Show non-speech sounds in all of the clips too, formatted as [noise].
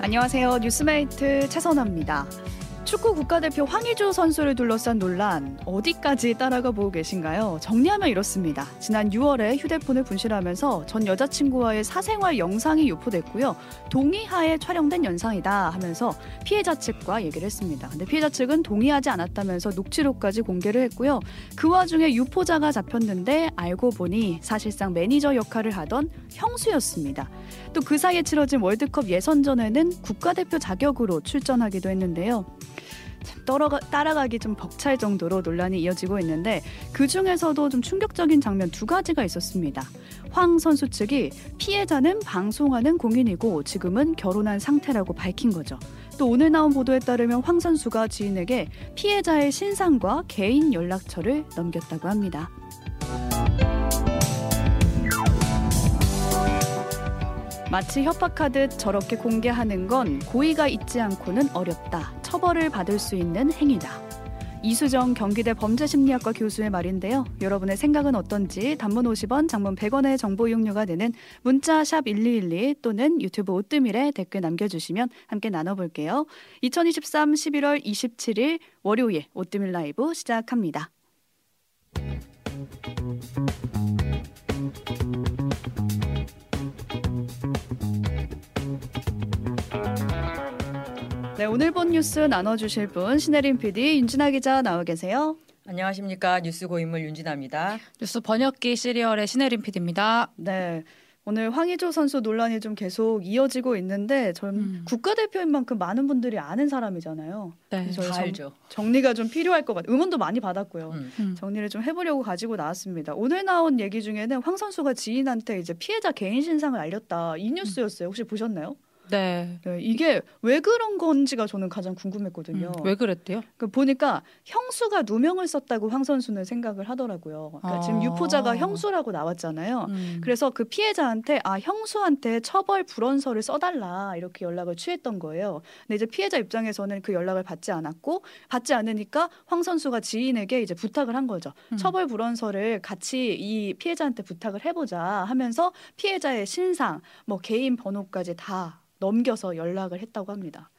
안녕하세요. 뉴스메이트 최선아입니다. 축구 국가대표 황의조 선수를 둘러싼 논란 어디까지 따라가 보고 계신가요? 정리하면 이렇습니다. 지난 6월에 휴대폰을 분실하면서 전 여자친구와의 사생활 영상이 유포됐고요. 동의하에 촬영된 영상이다 하면서 피해자 측과 얘기를 했습니다. 근데 피해자 측은 동의하지 않았다면서 녹취록까지 공개를 했고요. 그 와중에 유포자가 잡혔는데 알고 보니 사실상 매니저 역할을 하던 형수였습니다. 또 그 사이에 치러진 월드컵 예선전에는 국가대표 자격으로 출전하기도 했는데요. 따라가, 따라가기 좀 벅찰 정도로 논란이 이어지고 있는데 그 중에서도 좀 충격적인 장면 두 가지가 있었습니다. 황 선수 측이 피해자는 방송하는 공인이고 지금은 결혼한 상태라고 밝힌 거죠. 또 오늘 나온 보도에 따르면 황 선수가 지인에게 피해자의 신상과 개인 연락처를 넘겼다고 합니다. 마치 협박하듯 저렇게 공개하는 건 고의가 있지 않고는 어렵다. 처벌을 받을 수 있는 행위다. 이수정 경기대 범죄심리학과 교수의 말인데요. 여러분의 생각은 어떤지 단문 50원, 장문 100원의 정보 이용료가 되는 문자 샵 1212 또는 유튜브 오뜨밀에 댓글 남겨주시면 함께 나눠볼게요. 2023 11월 27일 월요일 오뜨밀 라이브 시작합니다. 네, 오늘 본 뉴스 나눠주실 분 신혜림 PD, 윤진아 기자 나와 계세요. 안녕하십니까 뉴스 고인물 윤진아입니다. 뉴스 번역기 시리얼의 신혜림 PD입니다. 네. 오늘 황의조 선수 논란이 좀 계속 이어지고 있는데 전 음. 국가대표인 만큼 많은 분들이 아는 사람이잖아요. 네, 다 정, 알죠. 정리가 좀 필요할 것 같아요. 응원도 많이 받았고요. 음. 음. 정리를 좀 해보려고 가지고 나왔습니다. 오늘 나온 얘기 중에는 황 선수가 지인한테 이제 피해자 개인 신상을 알렸다 이 뉴스였어요. 혹시 보셨나요? 네. 네. 이게 왜 그런 건지가 저는 가장 궁금했거든요. 음, 왜 그랬대요? 그 보니까 형수가 누명을 썼다고 황 선수는 생각을 하더라고요. 그러니까 아. 지금 유포자가 형수라고 나왔잖아요. 음. 그래서 그 피해자한테 아 형수한테 처벌 불원서를 써달라 이렇게 연락을 취했던 거예요. 근데 이제 피해자 입장에서는 그 연락을 받지 않았고 받지 않으니까 황 선수가 지인에게 이제 부탁을 한 거죠. 음. 처벌 불원서를 같이 이 피해자한테 부탁을 해보자 하면서 피해자의 신상, 뭐 개인 번호까지 다 넘겨서 연락을 했다고 합니다.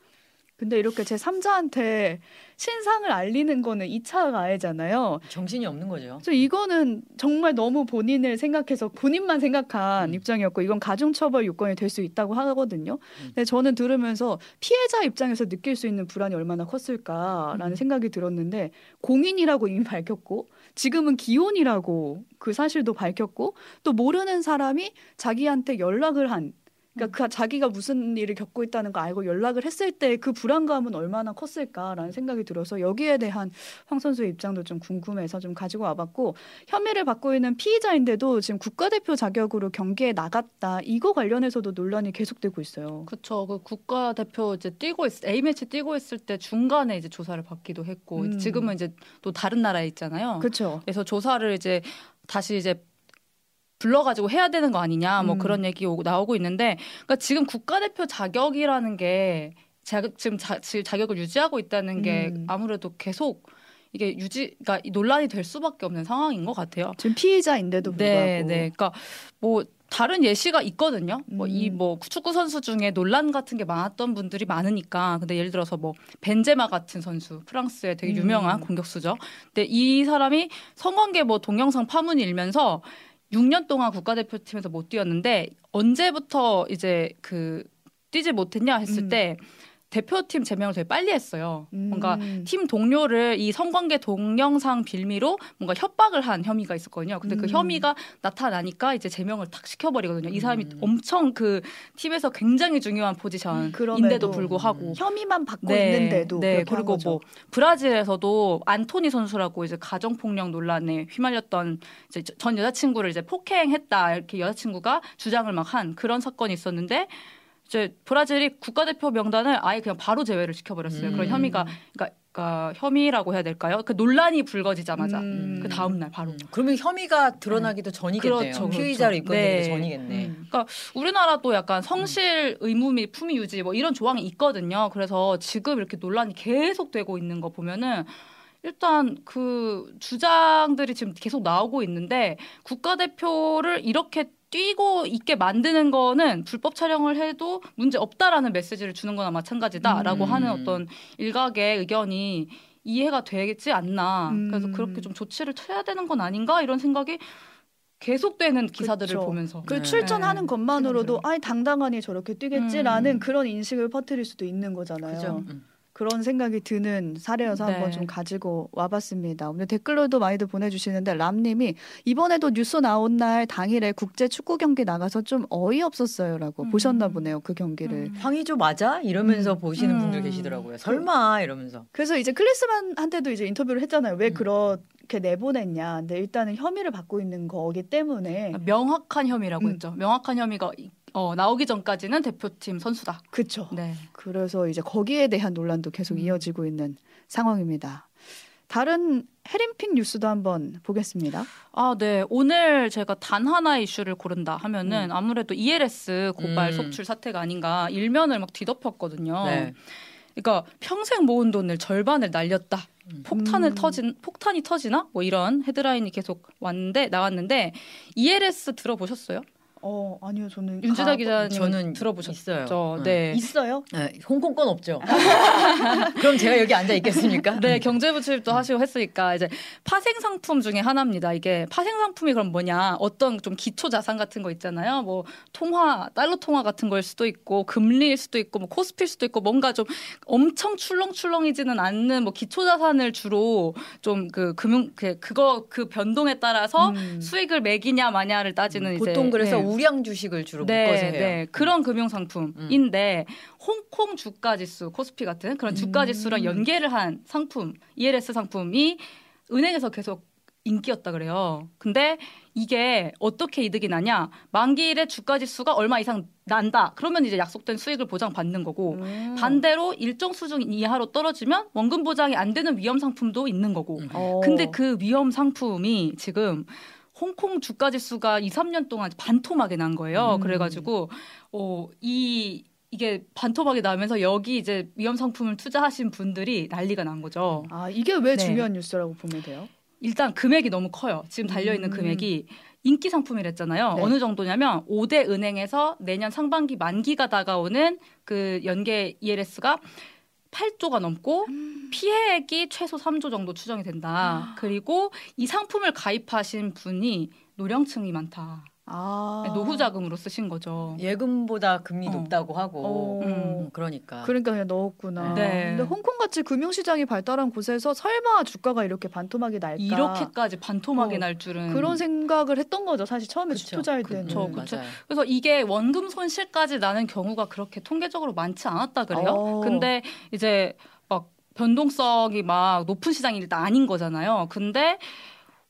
근데 이렇게 제 3자한테 신상을 알리는 거는 2차 가해잖아요. 정신이 없는 거죠. 저 이거는 정말 너무 본인을 생각해서 본인만 생각한 음. 입장이었고 이건 가중처벌 요건이 될 수 있다고 하거든요. 음. 근데 저는 들으면서 피해자 입장에서 느낄 수 있는 불안이 얼마나 컸을까라는 음. 생각이 들었는데 공인이라고 이미 밝혔고 지금은 기혼이라고 그 사실도 밝혔고 또 모르는 사람이 자기한테 연락을 한 그러니까 그 자기가 무슨 일을 겪고 있다는 거 알고 연락을 했을 때 그 불안감은 얼마나 컸을까라는 생각이 들어서 여기에 대한 황 선수의 입장도 좀 궁금해서 좀 가지고 와봤고 혐의를 받고 있는 피의자인데도 지금 국가대표 자격으로 경기에 나갔다 이거 관련해서도 논란이 계속되고 있어요. 그렇죠. 그 국가대표 이제 뛰고 있, A 매치 뛰고 있을 때 중간에 이제 조사를 받기도 했고 음. 지금은 이제 또 다른 나라에 있잖아요. 그렇죠. 그래서 조사를 이제 다시 이제 불러가지고 해야 되는 거 아니냐 뭐 음. 그런 얘기 오고 나오고 있는데 그러니까 지금 국가대표 자격이라는 게 자격 지금 자, 자격을 유지하고 있다는 게 음. 아무래도 계속 이게 유지 그러니까 논란이 될 수밖에 없는 상황인 것 같아요. 지금 피의자인데도 네, 불구하고. 네, 네. 그러니까 뭐 다른 예시가 있거든요. 뭐 이뭐 음. 뭐 축구 선수 중에 논란 같은 게 많았던 분들이 많으니까. 근데 예를 들어서 뭐 벤제마 같은 선수, 프랑스의 되게 유명한 음. 공격수죠. 근데 이 사람이 성관계 뭐 동영상 파문이 일면서 6년 동안 국가대표팀에서 못 뛰었는데 언제부터 이제 그 뛰지 못했냐 했을 음. 때 대표팀 제명을 되게 빨리 했어요. 음. 뭔가 팀 동료를 이 성관계 동영상 빌미로 뭔가 협박을 한 혐의가 있었거든요. 근데 그 음. 그 혐의가 나타나니까 이제 제명을 탁 시켜버리거든요. 이 사람이 음. 엄청 그 팀에서 굉장히 중요한 포지션인데도 음, 불구하고 혐의만 받고 네, 있는데도 네 그리고 뭐 브라질에서도 안토니 선수라고 이제 가정 폭력 논란에 휘말렸던 이제 전 여자친구를 이제 폭행했다 이렇게 여자친구가 주장을 막 한 그런 사건이 있었는데 이제 브라질이 국가대표 명단을 아예 그냥 바로 제외를 시켜버렸어요. 음. 그런 혐의가 그러니까, 그러니까 혐의라고 해야 될까요? 그 논란이 불거지자마자 음. 그 다음 날 바로. 음. 그러면 혐의가 드러나기도 전이겠네요. 그렇죠, 그렇죠. 피의자로 입건되기 네. 전이겠네. 음. 그러니까 우리나라도 약간 성실 의무 및 품위 유지 뭐 이런 조항이 있거든요. 그래서 지금 이렇게 논란이 계속되고 있는 거 보면은 일단 그 주장들이 지금 계속 나오고 있는데 국가대표를 이렇게 뛰고 있게 만드는 거는 불법 촬영을 해도 문제 없다라는 메시지를 주는 거나 마찬가지다라고 음. 하는 어떤 일각의 의견이 이해가 되겠지 않나. 음. 그래서 그렇게 좀 조치를 쳐야 되는 건 아닌가 이런 생각이 계속되는 기사들을 그쵸. 보면서 그 네. 출전하는 네. 것만으로도 아니 당당하니 저렇게 뛰겠지라는 음. 그런 인식을 퍼뜨릴 수도 있는 거잖아요. 그죠. 음. 그런 생각이 드는 사례여서 네. 한번 좀 가지고 와봤습니다. 오늘 댓글로도 많이들 보내주시는데 람님이 이번에도 뉴스 나온 날 당일에 국제 축구 경기 나가서 좀 어이없었어요라고 음. 보셨나 보네요 그 경기를. 음. 황희조 맞아? 이러면서 음. 보시는 음. 분들 계시더라고요. 설마 이러면서. 그래서 이제 클리스만한테도 이제 인터뷰를 했잖아요. 왜 음. 그렇게 내보냈냐. 근데 일단은 혐의를 받고 있는 거기 때문에 명확한 혐의라고 음. 했죠. 명확한 혐의가 어, 나오기 전까지는 대표팀 선수다. 그렇죠. 네. 그래서 이제 거기에 대한 논란도 계속 음. 이어지고 있는 상황입니다. 다른 해림픽 뉴스도 한번 보겠습니다. 아, 네. 오늘 제가 단 하나의 이슈를 고른다 하면은 음. 아무래도 ELS 고발 음. 속출 사태가 아닌가 일면을 막 뒤덮였거든요. 네. 그러니까 평생 모은 돈을 절반을 날렸다. 음. 폭탄을 음. 터진 폭탄이 터지나? 뭐 이런 헤드라인이 계속 왔는데 나왔는데 ELS 들어보셨어요? 어 아니요 저는 윤주다 기자님 저는 들어보셨어요. 네. 네. 있어요? 네, 홍콩 건 없죠. [laughs] 그럼 제가 여기 앉아 있겠습니까? 네 경제부 출입도 하시고 했으니까 이제 파생 상품 중에 하나입니다. 이게 파생 상품이 그럼 뭐냐? 어떤 좀 기초 자산 같은 거 있잖아요. 뭐 통화 달러 통화 같은 걸 수도 있고 금리일 수도 있고 뭐 코스피일 수도 있고 뭔가 좀 엄청 출렁출렁이지는 않는 뭐 기초 자산을 주로 좀 그 금융 그 그거 그 변동에 따라서 음. 수익을 매기냐 마냐를 따지는 음, 보통 이제 그래서 네. 우량 주식을 주로 네, 묶어서 해요. 네. 그런 금융 상품인데 음. 홍콩 주가 지수 코스피 같은 그런 주가 지수랑 음. 연계를 한 상품 ELS 상품이 은행에서 계속 인기였다 그래요. 근데 이게 어떻게 이득이 나냐? 만기일에 주가 지수가 얼마 이상 난다. 그러면 이제 약속된 수익을 보장받는 거고 음. 반대로 일정 수준 이하로 떨어지면 원금 보장이 안 되는 위험 상품도 있는 거고. 음. 근데 그 위험 상품이 지금 홍콩 주가 지수가 2, 3년 동안 반토막이 난 거예요. 음. 그래가지고 어, 이 이게 반토막이 나면서 여기 이제 위험 상품을 투자하신 분들이 난리가 난 거죠. 아 이게 왜 네. 중요한 뉴스라고 보면 돼요? 일단 금액이 너무 커요. 지금 달려 있는 음. 금액이 인기 상품이랬잖아요. 네. 어느 정도냐면 5대 은행에서 내년 상반기 만기가 다가오는 그 연계 ELS가 8조가 넘고 음. 피해액이 최소 3조 정도 추정이 된다. 아. 그리고 이 상품을 가입하신 분이 노령층이 많다. 아. 네, 노후 자금으로 쓰신 거죠. 예금보다 금리 어. 높다고 하고. 어. 음. 그러니까. 그러니까 그냥 넣었구나. 네. 근데 홍콩 같이 금융 시장이 발달한 곳에서 설마 주가가 이렇게 반토막이 날까? 이렇게까지 반토막이 어. 날 줄은 그런 생각을 했던 거죠. 사실 처음에 그쵸. 투자할 그, 때는. 그, 그렇죠. 그래서 이게 원금 손실까지 나는 경우가 그렇게 통계적으로 많지 않았다 그래요. 어. 근데 이제 막 변동성이 막 높은 시장이 일단 아닌 거잖아요. 근데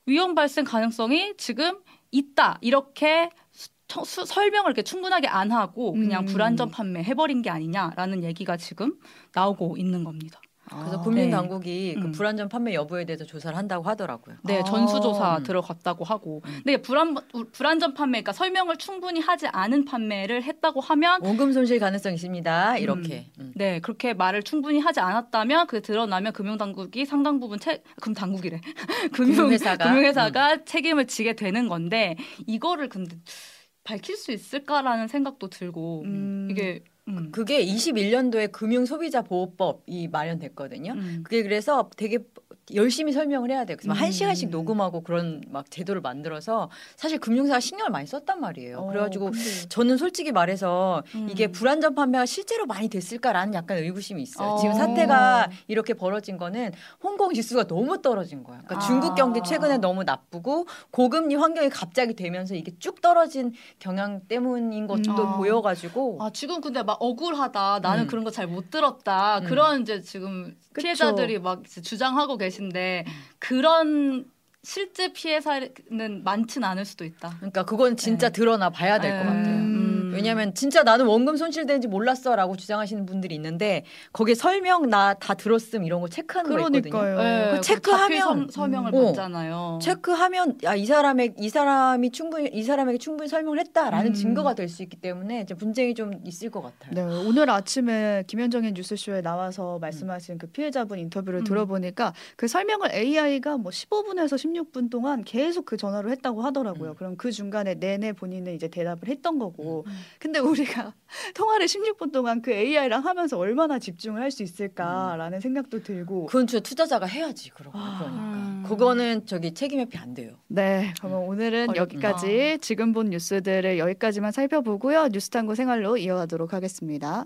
위험 발생 가능성이 지금 있다 이렇게 수, 설명을 이렇게 충분하게 안 하고 그냥 음. 불안전 판매 해버린 게 아니냐라는 얘기가 지금 나오고 있는 겁니다. 그래서 아, 금융 당국이 네. 그 음. 불안전 판매 여부에 대해서 조사를 한다고 하더라고요. 네, 아. 전수조사 음. 들어갔다고 하고. 음. 근데 불안 불안전 판매, 그러니까 설명을 충분히 하지 않은 판매를 했다고 하면 원금 손실 가능성 있습니다. 이렇게. 음. 음. 네, 그렇게 말을 충분히 하지 않았다면 그 드러나면 금융 당국이 상당 부분 책 금당국이래. [laughs] 금융 회사가 금융회사가 음. 책임을 지게 되는 건데 이거를 근데 밝힐 수 있을까라는 생각도 들고 이게 음. 그게 21년도에 금융소비자 보호법이 마련됐거든요. 음. 그게 그래서 되게 열심히 설명을 해야 돼요. 그래서 음. 한 시간씩 녹음하고 그런 막 제도를 만들어서 사실 금융사가 신경을 많이 썼단 말이에요. 어, 그래가지고 근데. 저는 솔직히 말해서 음. 이게 불안전 판매가 실제로 많이 됐을까라는 약간 의구심이 있어요. 어. 지금 사태가 이렇게 벌어진 거는 홍콩 지수가 너무 떨어진 거야. 그러니까 아. 중국 경기 최근에 너무 나쁘고 고금리 환경이 갑자기 되면서 이게 쭉 떨어진 경향 때문인 것도 음. 보여가지고 아 지금 근데 막 억울하다. 나는 음. 그런 거 잘 못 들었다. 음. 그런 이제 지금 피해자들이 막 주장하고 계 신데 음. 그런 실제 피해 사는 많지는 않을 수도 있다. 그러니까 그건 진짜 네. 드러나 봐야 될것 네. 같아요. 음. 왜냐하면 진짜 나는 원금 손실되는지 몰랐어라고 주장하시는 분들이 있는데 거기에 설명 나 다 들었음 이런 거 체크하는 거 있거든요. 그러니까요. 네, 그 체크하면 자필 서명을 음. 받잖아요. 체크하면 아, 이 사람의 이 사람이 충분히 이 사람에게 충분히 설명을 했다라는 음. 증거가 될 수 있기 때문에 이제 분쟁이 좀 있을 것 같아요. 네, 오늘 아침에 김현정의 뉴스쇼에 나와서 말씀하신 그 피해자분 인터뷰를 음. 들어보니까 그 설명을 AI가 뭐 15분에서 16분 동안 계속 그 전화로 했다고 하더라고요. 음. 그럼 그 중간에 내내 본인은 이제 대답을 했던 거고. 음. 근데 우리가 [laughs] 통화를 16분 동안 그 AI랑 하면서 얼마나 집중을 할 수 있을까라는 생각도 들고. 그건 진짜 투자자가 해야지 그러고 아. 그러니까 음. 그거는 저기 책임 회피 안 돼요. 네, 그러면 오늘은 어렵다. 여기까지 지금 본 뉴스들을 여기까지만 살펴보고요. 뉴스탐구 생활로 이어가도록 하겠습니다.